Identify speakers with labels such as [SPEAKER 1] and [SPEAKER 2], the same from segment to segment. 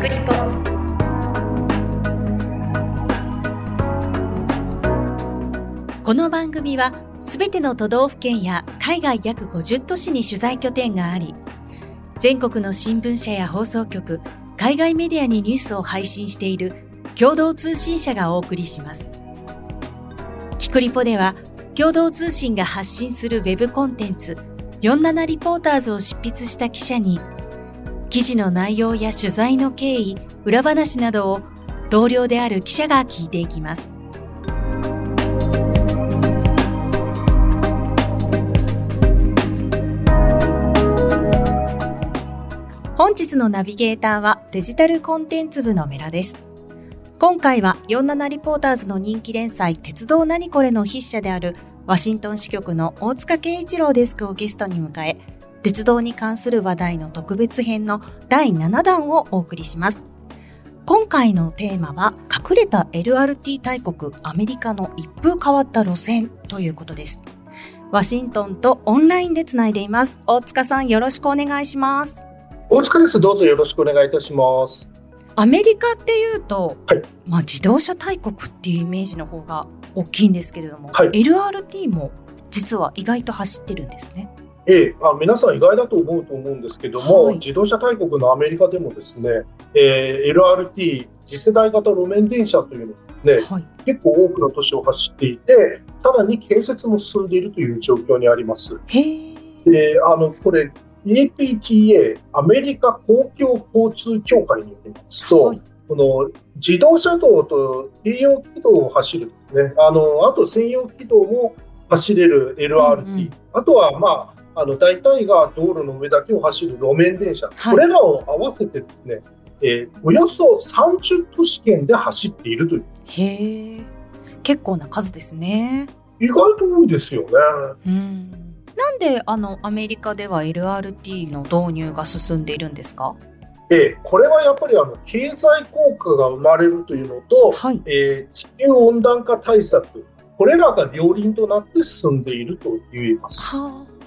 [SPEAKER 1] クリポこの番組はすべての都道府県や海外約50都市に取材拠点があり全国の新聞社や放送局海外メディアにニュースを配信している共同通信社がお送りします。キクリポでは共同通信が発信するウェブコンテンツ47リポーターズを執筆した記者に記事の内容や取材の経緯、裏話などを同僚である記者が聞いていきます。本日のナビゲーターはデジタルコンテンツ部のメラです。今回は47リポーターズの人気連載鉄道何これの筆者であるワシントン支局の大塚圭一郎デスクをゲストに迎え、鉄道に関する話題の特別編の第7弾をお送りします。今回のテーマは隠れた LRT 大国アメリカの一風変わった路線ということです。ワシントンとオンラインでつないでいます。大塚さんよろしくお願いします。
[SPEAKER 2] 大塚です。どうぞよろしくお願いいたします。
[SPEAKER 1] アメリカっていうと、はい、まあ自動車大国っていうイメージの方が大きいんですけれども、はい、LRT も実は意外と走ってるんですね。
[SPEAKER 2] ええ、あ皆さん意外だと思うと思うんですけども、はい、自動車大国のアメリカでもですね、えー、LRT 次世代型路面電車というのね、はい、結構多くの都市を走っていてさらに建設も進んでいるという状況にあります。であのこれ APTA アメリカ公共交通協会によりますと、はい、この自動車道と併用軌道を走るですね。あのあと専用軌道も走れる LRT、うんうん、あとはまああの大体が道路の上だけを走る路面電車、はい、これらを合わせてですね、えー、およそ30都市圏で走っているという。
[SPEAKER 1] へえ、結構な数ですね。
[SPEAKER 2] 意外と多いですよね。
[SPEAKER 1] うん。なんであのアメリカでは LRT の導入が進んでいるんですか？
[SPEAKER 2] えー、これはやっぱりあの経済効果が生まれるというのと、はい、えー、地球温暖化対策、これらが両輪となって進んでいると言えます。はあ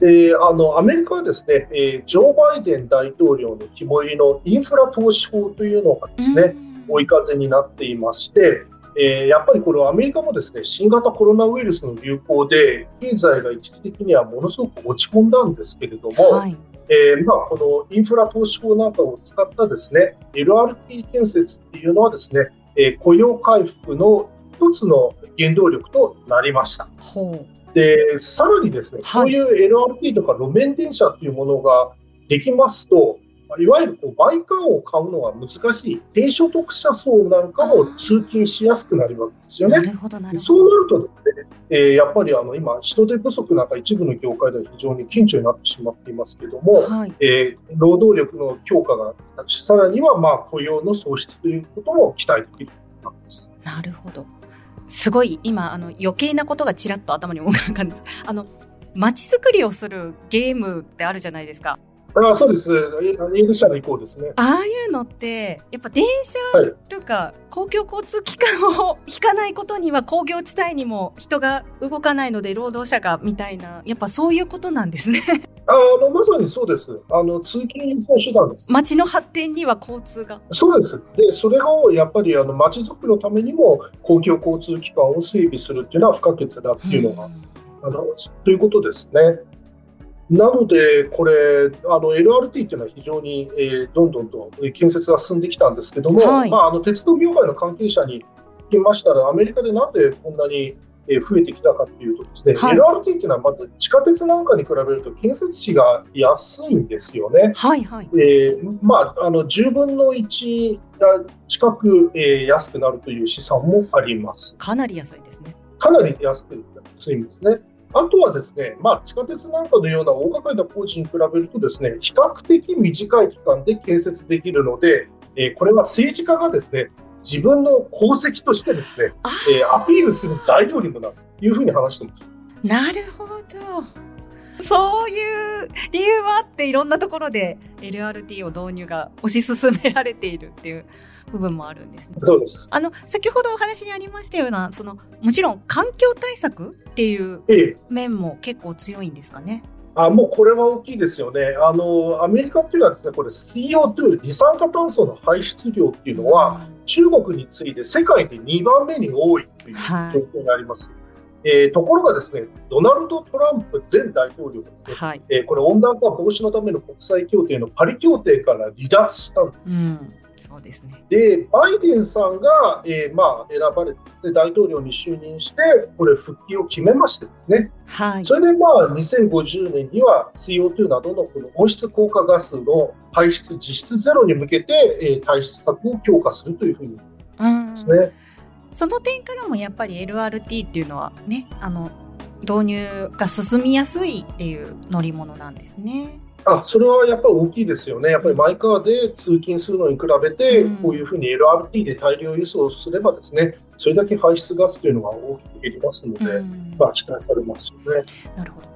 [SPEAKER 2] であのアメリカはですね、えー、ジョー・バイデン大統領の肝入りのインフラ投資法というのがですね、追い風になっていまして、えー、やっぱりこれはアメリカもですね新型コロナウイルスの流行で経済が一時的にはものすごく落ち込んだんですけれども、はい、えー、まあ、このインフラ投資法なんかを使ったですね LRT 建設っていうのはですね、えー、雇用回復の一つの原動力となりました。で、さらにですね、はい、こういう LRT とか路面電車というものができますと、いわゆるこうバイカーを買うのが難しい低所得者層なんかも通勤しやすくなるわけですよね。そうなるとですね、えー、やっぱりあの今、人手不足なんか一部の業界では非常に顕著になってしまっていますけども、はい、えー、労働力の強化がさらにはまあ雇用の創出ということも期待できる
[SPEAKER 1] わけです。なるほど。すごい今あの余計なことがちらっと頭に思い浮かんです。あの街づくりをするゲームってあるじゃないですか。
[SPEAKER 2] あそうです。イング社の移行ですね。
[SPEAKER 1] ああいうのって、やっぱ電車とか公共交通機関を引かないことには工業地帯にも人が動かないので労働者がみたいな、やっぱそういうことなんですね。
[SPEAKER 2] あのまさにそうです。あの通勤の手段です。
[SPEAKER 1] 街の発展には交通が。
[SPEAKER 2] そうです。で、それをやっぱりあの街づくりのためにも公共交通機関を整備するっていうのは不可欠だっていうのが、うん、あのということですね。なので、これ、あの LRT っていうのは非常に、えー、どんどんと建設が進んできたんですけども、はい、まあ、あの鉄道業界の関係者に聞きましたら、アメリカでなんでこんなに増えてきたかというとですね、はい、LRT っていうのはまず地下鉄なんかに比べると建設費が安いんですよね。はいはい。えー、まあ、あの10分の1近く、えー、安くなるという試算もあります。
[SPEAKER 1] かなり安いですね。
[SPEAKER 2] かなり安く安いんですね。あとはですね、まあ、地下鉄なんかのような大掛かりな工事に比べるとですね、比較的短い期間で建設できるので、えー、これは政治家がですね、自分の功績としてですね、えー、アピールする材料にもなるというふうに話してます。
[SPEAKER 1] なるほど。そういう理由はあっていろんなところで LRT を導入が推し進められているっていう部分もあるんですね。
[SPEAKER 2] そうです
[SPEAKER 1] あの先ほどお話にありましたようなそのもちろん環境対策っていう面も結構強いんですかね？
[SPEAKER 2] あもうこれは大きいですよね。あのアメリカっていうのはですね、これ CO2 二酸化炭素の排出量っていうのは、うん、中国に次いで世界で2番目に多いという状況にあります。はいえー、ところがですね、ドナルド・トランプ前大統領がですね、はい、えー、これ温暖化防止のための国際協定のパリ協定から離脱したんです。うん
[SPEAKER 1] そうですね。
[SPEAKER 2] で、バイデンさんが、えー、まあ、選ばれて大統領に就任して、これ、復帰を決めましてですね。はい。それで、まあ、2050年には CO2 などのこの温室効果ガスの排出実質ゼロに向けて、えー、対策を強化するというふうにですね。
[SPEAKER 1] その点からもやっぱり LRT っていうのはね、あの、導入が進みやすいっていう乗り物なんですね。
[SPEAKER 2] あそれはやっぱり大きいですよね、やっぱりマイカーで通勤するのに比べて、こういうふうに LRT で大量輸送すれば、ですねそれだけ排出ガスというのが大きく減りますので、まあ、期待されますよね。
[SPEAKER 1] なるほど。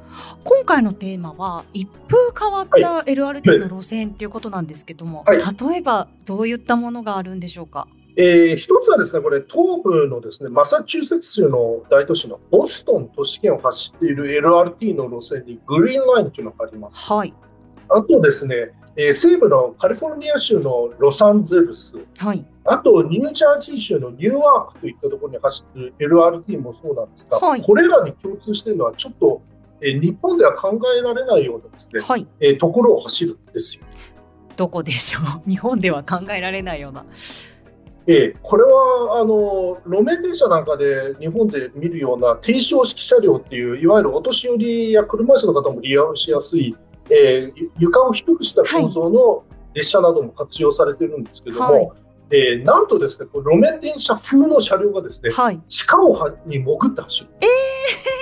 [SPEAKER 1] 今回のテーマは一風変わった LRT の路線ということなんですけども、はい。はい、例えばどういったものがあるんでしょうか？
[SPEAKER 2] えー、一つはですね、これ、東部のですね、マサチューセッツ州の大都市のボストン都市圏を走っている LRT の路線にグリーンラインというのがあります。はい。あとですね、えー、西部のカリフォルニア州のロサンゼルス、はい、あとニュージャージー州のニューアークといったところに走っている LRT もそうなんですが、はい、これらに共通しているのは、ちょっと、えー、日本では考えられないようなですね、はいえー、ところを走るんですよ。
[SPEAKER 1] どこでしょう？日本では考えられないような。
[SPEAKER 2] ええ、これはあの路面電車なんかで日本で見るような低床式車両っていういわゆるお年寄りや車椅子の方も利用しやすいえー、床を低くした構造の列車なども活用されてるんですけども、はい、えー、なんとですねこ路面電車風の車両がですね、はい、地下をに潜って走る。
[SPEAKER 1] えー、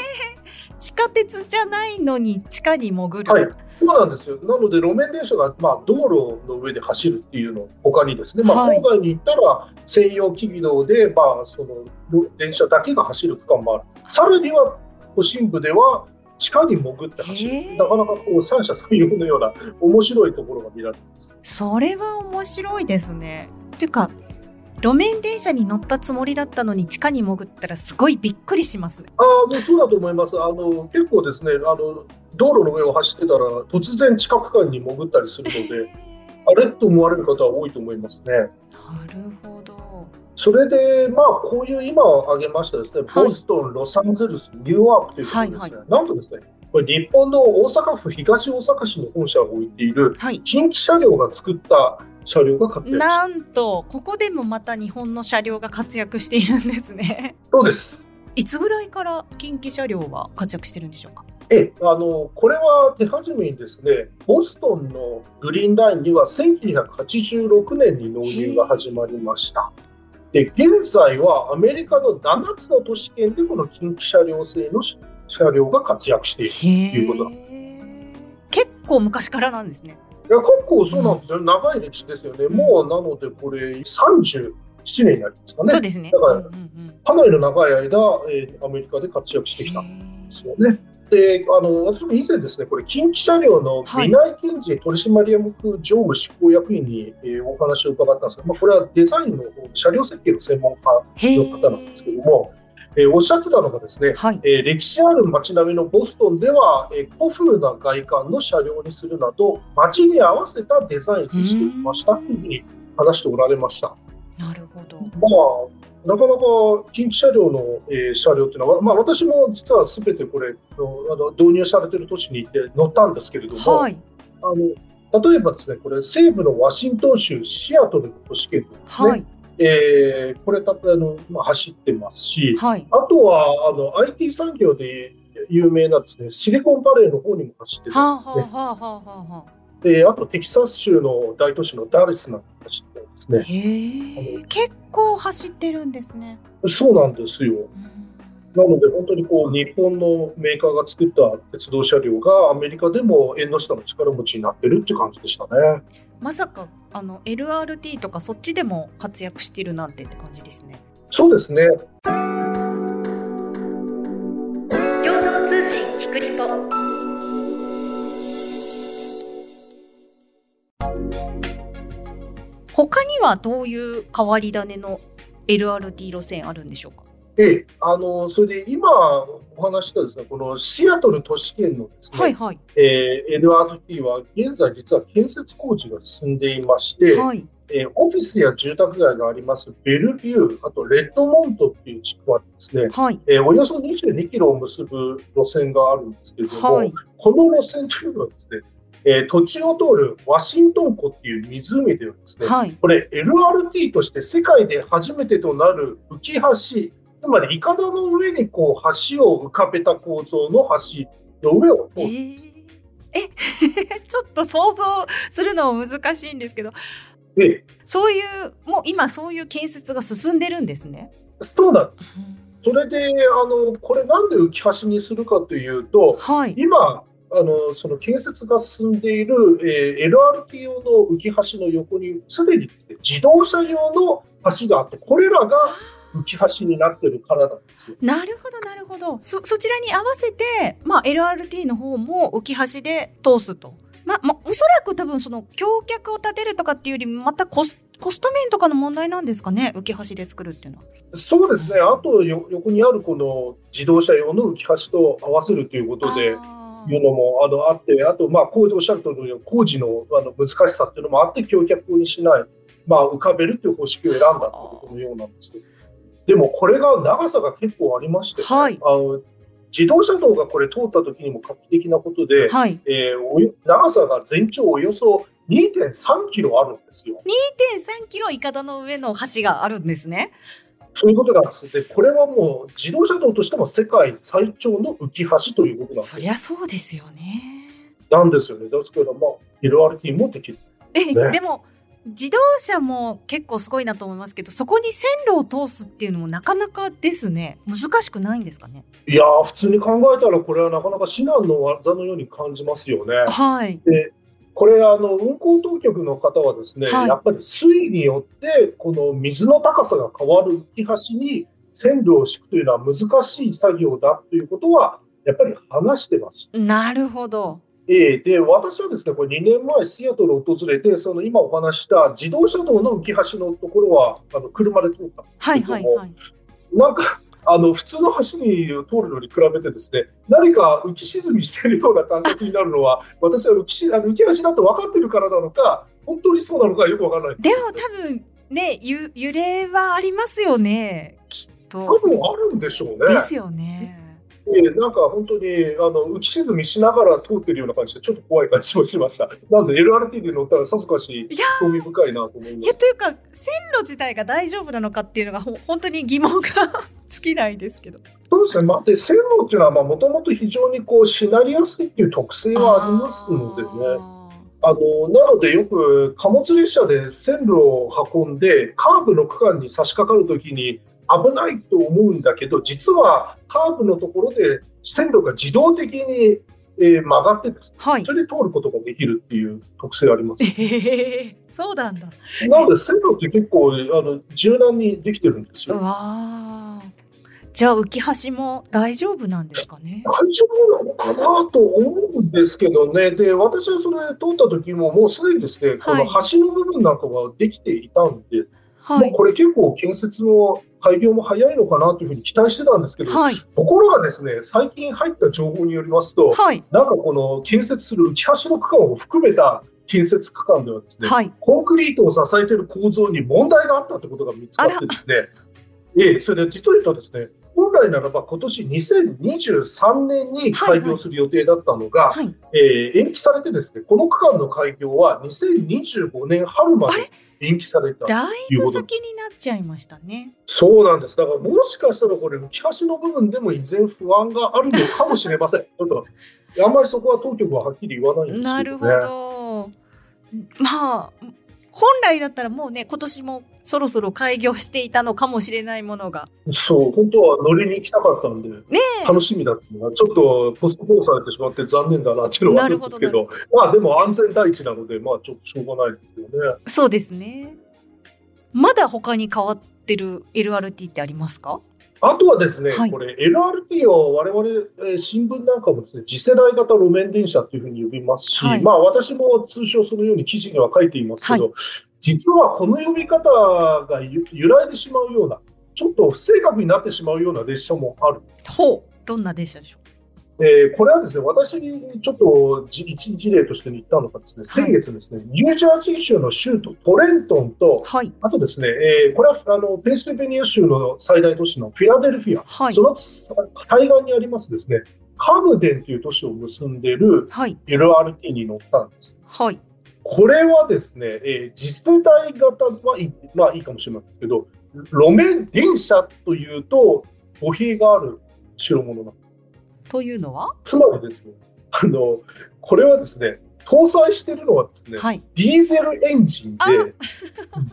[SPEAKER 1] 地下鉄じゃないのに地下に潜る。
[SPEAKER 2] はいそうなんですよ。なので、路面電車が、まあ、道路の上で走るっていうの他にですね、まあ、郊外に行ったら専用機技道で、まあ、その電車だけが走る区間もある。さらには、都心部では、地下に潜って走る、なかなかこう三者三様のような面白いところが見られます
[SPEAKER 1] それは面白いですね。っていうか路面電車に乗ったつもりだったのに地下に潜ったらすごいびっくりしますね。
[SPEAKER 2] ああもうそうだと思います。あの結構ですねあの道路の上を走ってたら突然地下区間に潜ったりするので あれと思われる方は多いと思いますね。なる
[SPEAKER 1] ほど。
[SPEAKER 2] それで、まあ、こういう今挙げましたですね、ボストン、ロサンゼルス、ニューヨークというところですね、はいはい、なんとですね、これ日本の大阪府東大阪市の本社を置いている、近畿車両が作った車両が活躍
[SPEAKER 1] なんと、ここでもまた日本の車両が活躍しているんですね。
[SPEAKER 2] そうです。
[SPEAKER 1] いつぐらいから近畿車両は活躍してるんでしょうか？
[SPEAKER 2] えあのこれは手始めにですねボストンのグリーンラインには1986年に納入が始まりました。で現在はアメリカの7つの都市圏でこの近畿車両製の車両が活躍しているということ
[SPEAKER 1] 結構昔からなんですね。
[SPEAKER 2] いや結構そうなんですよ、うん、長い歴史ですよね、もうなのでこれ37年になりますかね。
[SPEAKER 1] そうですね。
[SPEAKER 2] だから、かなりの長い間、えー、アメリカで活躍してきたんですよね。であの私も以前ですね、これ、近畿車両の美内健治取締役常務執行役員に、えー、お話を伺ったんですが、まあ、これはデザインの車両設計の専門家の方なんですけども、えー、おっしゃってたのがですね、はい、えー、歴史ある街並みのボストンでは、えー、古風な外観の車両にするなど、街に合わせたデザインにしてきましたというふうに話しておられました。
[SPEAKER 1] なるほど。
[SPEAKER 2] まあなかなか近畿車両の、えー、車両というのは、まあ、私も実はすべてこれあの導入されている都市に行って乗ったんですけれども、はい、あの例えばですねこれ西部のワシントン州シアトルの都市圏ですね、はい、えー、これたあの、まあ、走ってますし、はい、あとはあの IT 産業で有名なですねシリコンバレーの方にも走ってますね。はあはあはあはあであとテキサス州の大都市のダレスなんか走ってますね。
[SPEAKER 1] へ結構走ってるんですね。
[SPEAKER 2] そうなんですよ。なので本当にこう日本のメーカーが作った鉄道車両がアメリカでも縁の下の力持ちになってるって感じでしたね。
[SPEAKER 1] まさかあの LRT とかそっちでも活躍してるなんてって感じですね。
[SPEAKER 2] そうですね。共
[SPEAKER 1] 同通信キクリポ。他にはどういう変わり種の LRT 路線あるんでしょうか？
[SPEAKER 2] ええ、あの、それで今お話したですね、このシアトル都市圏のですね、はいはい、えー、LRT は現在実は建設工事が進んでいまして、はい、えー、オフィスや住宅街がありますベルビュー、あとレッドモントっていう地区はですね、はい、えー、およそ22キロを結ぶ路線があるんですけれども、はい、この路線というのはですね、えー、土地を通るワシントン湖っていう湖ではですね、はい、これ LRT として世界で初めてとなる浮き橋、つまりいかだの上にこう橋を浮かべた構造の橋の上を通るんです。
[SPEAKER 1] えー、え ちょっと想像するのも難しいんですけど、ええ、そういうもう今そういう建設が進んでるんですね。
[SPEAKER 2] そうなんです。それであのこれなんで浮き橋にするかというと、はい、今あのその建設が進んでいる、えー、LRT 用の浮き橋の横にすでにです、ね、自動車用の橋があってこれらが浮き橋になってるからなんですよ。
[SPEAKER 1] なるほどなるほどそそちらに合わせて、まあ、LRT の方も浮き橋で通すと。ままおそらく多分その橋脚を立てるとかっていうよりまたコスコスト面とかの問題なんですかね？浮き橋で作るっていうのは。
[SPEAKER 2] そうですねあと横にあるこの自動車用の浮き橋と合わせるということで。いうのもあのあって、あと、まあ、工事おっしゃるとおり、工事のあの難しさっていうのもあって、橋脚にしない、まあ、浮かべるという方式を選んだということのようなんですけど、でもこれが長さが結構ありまして、はい、あの自動車道がこれ通った時にも画期的なことで、はい、えー、長さが全長およそ2.3キロあるんですよ。
[SPEAKER 1] 2.3キロいかだの上の橋があるんですね。
[SPEAKER 2] そういうことなんです。で、これはもう自動車道としても世界最長の浮き橋ということなんです。
[SPEAKER 1] そりゃそうですよね。
[SPEAKER 2] なんですよね。ですけど、まあ、LRT もできる、
[SPEAKER 1] ね。え、でも、自動車も結構すごいなと思いますけど、そこに線路を通すっていうのもなかなかですね、難しくないんですかね？
[SPEAKER 2] いや普通に考えたら、これはなかなか至難の技のように感じますよね。はい。でこれあの運行当局の方はですね、はい、やっぱり水位によってこの水の高さが変わる浮き橋に線路を敷くというのは難しい作業だということはやっぱり話してます。
[SPEAKER 1] なるほど。
[SPEAKER 2] えー、で私はですねこれ2年前、シアトルを訪れてその今お話した自動車道の浮き橋のところはあの車で通ったんですけども、はいはいはい、なんかあの普通の橋に通るのに比べてですね何か浮き沈みしているような感覚になるのは 私は浮きあの浮き橋だと分かってるからなのか本当にそうなのかよく分からない。
[SPEAKER 1] でも多分ねゆ揺れはありますよねきっと。
[SPEAKER 2] 多分あるんでしょうね。
[SPEAKER 1] ですよね。
[SPEAKER 2] えー、なんか本当にあの浮き沈みしながら通ってるような感じでちょっと怖い感じもしました。なんで LRT で乗ったらさぞかし興味深いなと思います。いや
[SPEAKER 1] というか線路自体が大丈夫なのかっていうのがほ本当に疑問が 尽きないですけど。
[SPEAKER 2] そうですね。まあ、で線路っていうのはもともと非常にこうしなりやすいっていう特性はありますのでね。あのなのでよく貨物列車で線路を運んでカーブの区間に差し掛かるときに危ないと思うんだけど実はカーブのところで線路が自動的に、えー、曲がってですね、はい、それで通ることができるっていう特性あります。
[SPEAKER 1] えー、そうなんだ。
[SPEAKER 2] なので線路って結構あの柔軟にできてるんですよ。
[SPEAKER 1] じゃあ浮き橋も大丈夫なんですかね？
[SPEAKER 2] 大丈夫なのかなと思うんですけどね。で、私はそれ通った時ももうすでにですね、はい、この橋の部分なんかはできていたんで、はい、もうこれ結構建設の開業も早いのかなというふうに期待してたんですけど、はい、ところがですね、最近入った情報によりますと、はい、なんかこの建設する浮き橋の区間を含めた建設区間ではですね、はい、コンクリートを支えている構造に問題があったということが見つかってですね、ええ、それで実を言うとですね、本来ならば今年2023年に開業する予定だったのが、はいはい、えー、延期されてですね、この区間の開業は2025年春まで延期された
[SPEAKER 1] だいぶ先になっちゃいましたね。
[SPEAKER 2] そうなんです。だからもしかしたらこれ浮き橋の部分でも依然不安があるのかもしれません。ちょっとあんまりそこは当局ははっきり言わないんですけど、ね、なるほど。
[SPEAKER 1] まあ本来だったらもうね、今年もそろそろ開業していたのかもしれないものが。
[SPEAKER 2] そう、本当は乗りに行きたかったんで、ね、楽しみだったのが、ちょっとポストポーされてしまって残念だなっていうのはあるんですけど、どまあでも安全第一なので、まあちょっとしょうがないですよね。
[SPEAKER 1] そうですね。まだ他に変わってる LRT ってありますか？
[SPEAKER 2] あとはですね、はい、これ LRT を我々、えー、新聞なんかもですね、次世代型路面電車というふうに呼びますし、はい、まあ私も通称そのように記事には書いていますけど、はい、実はこの呼び方が由来でしまうようなちょっと不正確になってしまうような列車もある。
[SPEAKER 1] ほう、どんな列車でしょう？
[SPEAKER 2] えー、これはですね、私にちょっと一事例として言ったのがですね、先月ですね、はい、ニュージャージー州の州都トレントンと、はい、あとですね、えー、これはあのペンシルベニア州の最大都市のフィラデルフィア、はい、その対岸にありますですね、カムデンという都市を結んでいる LRT に乗ったんです。はい。これはですね、えー、次世代型はいい,、まあ、いいかもしれないですけど、路面電車というと語弊がある代物なんです。
[SPEAKER 1] というのは？
[SPEAKER 2] つまりですね、あの、これはですね、搭載しているのはですね、はい、ディーゼルエンジンで、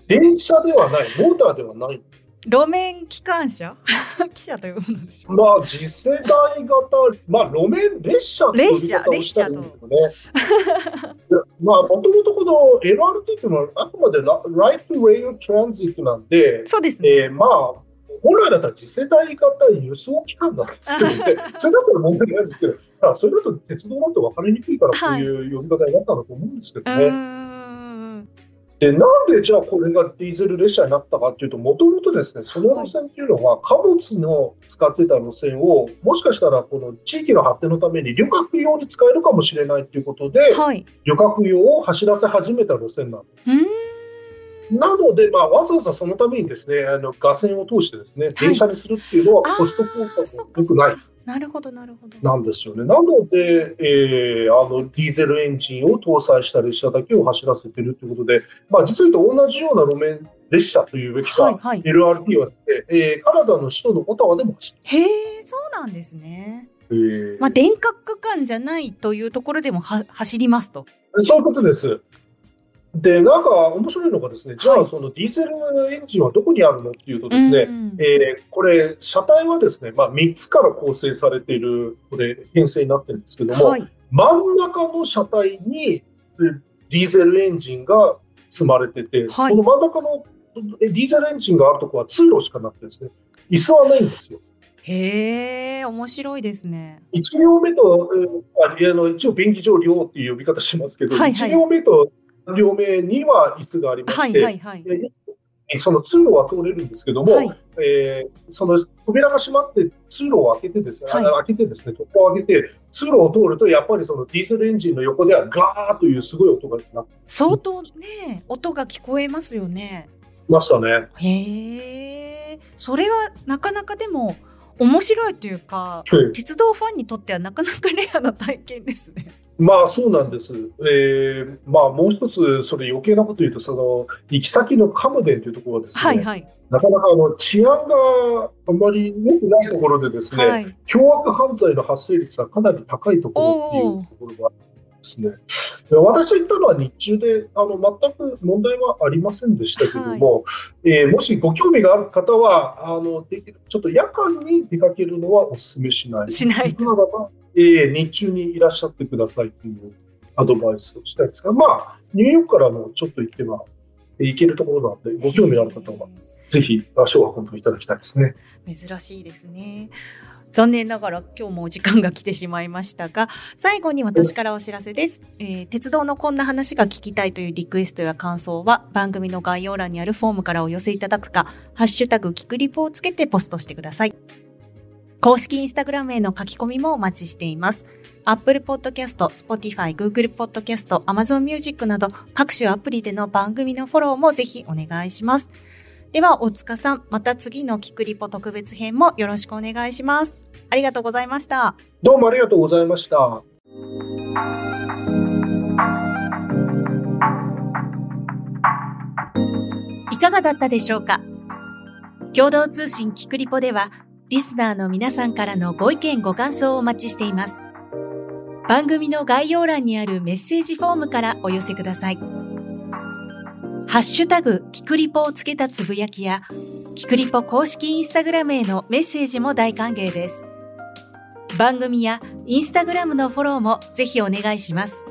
[SPEAKER 2] 電車ではない、モーターではない。
[SPEAKER 1] 路面機関車？汽車というものでしょう
[SPEAKER 2] まあ、次世代型、まあ、路面列車という言い方をしたんですけどね。まあ、もともとこの LRT っていうのは、あくまでラライト・レイル・トランジットなんで、
[SPEAKER 1] そうですね。
[SPEAKER 2] えー、まあ、本来だったら次世代型輸送機関なんですけどね、それだったら問題ないんですけど、それだと鉄道だと分かりにくいから、こういう呼び方になったんだと思うんですけどね。はいで、なんでじゃあこれがディーゼル列車になったかっていうと、もともとですね、その路線っていうのは貨物の使ってた路線を、もしかしたらこの地域の発展のために旅客用に使えるかもしれないということで、はい、旅客用を走らせ始めた路線なんです。なので、まあ、わざわざそのためにですね、あの、画線を通してですね、電車にするっていうのはコスト効果が良くない。
[SPEAKER 1] なるほど、なるほど。
[SPEAKER 2] なんですよね。なので、えー、あの、ディーゼルエンジンを搭載した列車だけを走らせてるということで、まあ、実を言うと同じような路面列車というべきか、はいはい、LRT はですね、えー、カナダの首都のオタワでも走
[SPEAKER 1] ってへえ、そうなんですね。えー、まあ、電化区間じゃないというところでもは走りますと。
[SPEAKER 2] そういうことです。で、なんか面白いのがですね、じゃあそのディーゼルエンジンはどこにあるのっていうとですね、うんうん、えー、これ、車体はですね、まあ、3つから構成されている、これ、編成になってるんですけども、はい、真ん中の車体にディーゼルエンジンが積まれてて、はい、その真ん中のディーゼルエンジンがあるところは通路しかなくてですね、椅子はないんですよ。
[SPEAKER 1] へえ、面白いですね。
[SPEAKER 2] 1両目と、あの一応便宜上両っていう呼び方しますけど、はいはい、1両目と両目には椅子がありまして、はいはいはい、その通路は通れるんですけども、はい、えー、その扉が閉まって通路を開けてですね、はい、開けてですね、突破を開けて、通路を通ると、やっぱりそのディーゼルエンジンの横ではガーというすごい音がな
[SPEAKER 1] 相当ね、音が聞こえますよね。
[SPEAKER 2] ましたね。
[SPEAKER 1] へえ、それはなかなかでも面白いというか、鉄道ファンにとってはなかなかレアな体験ですね。
[SPEAKER 2] まあそうなんです。えー、まあもう一つ、それ余計なこと言うと、その、行き先のカムデンというところはですね、はいはい、なかなかあの治安があまり良くないところでですね、はい、凶悪犯罪の発生率がかなり高いところっていうところがですね。私が行ったのは日中で、あの、全く問題はありませんでしたけども、はい、えー、もしご興味がある方は、あの、できる、ちょっと夜間に出かけるのはお勧めしない。
[SPEAKER 1] しない。
[SPEAKER 2] えー、日中にいらっしゃってくださいというアドバイスをしたいですが、まあ、ニューヨークからもちょっと行っては、行けるところなので、ご興味のある方は、ぜひ足を運んでいただきたいですね。
[SPEAKER 1] 珍しいですね。残念ながら今日もお時間が来てしまいましたが、最後に私からお知らせです。えー、鉄道のこんな話が聞きたいというリクエストや感想は番組の概要欄にあるフォームからお寄せいただくか、ハッシュタグキクリポをつけてポストしてください。公式インスタグラムへの書き込みもお待ちしています。Apple Podcast、Spotify、Google Podcast、Amazon Music など各種アプリでの番組のフォローもぜひお願いします。では、大塚さん、また次のキクリポ特別編もよろしくお願いします。ありがとうございました。
[SPEAKER 2] どうもありがとうございました。
[SPEAKER 1] いかがだったでしょうか？共同通信キクリポでは、リスナーの皆さんからのご意見ご感想をお待ちしています。番組の概要欄にあるメッセージフォームからお寄せください。ハッシュタグ、キクリポをつけたつぶやきや、キクリポ公式インスタグラムへのメッセージも大歓迎です。番組やインスタグラムのフォローもぜひお願いします。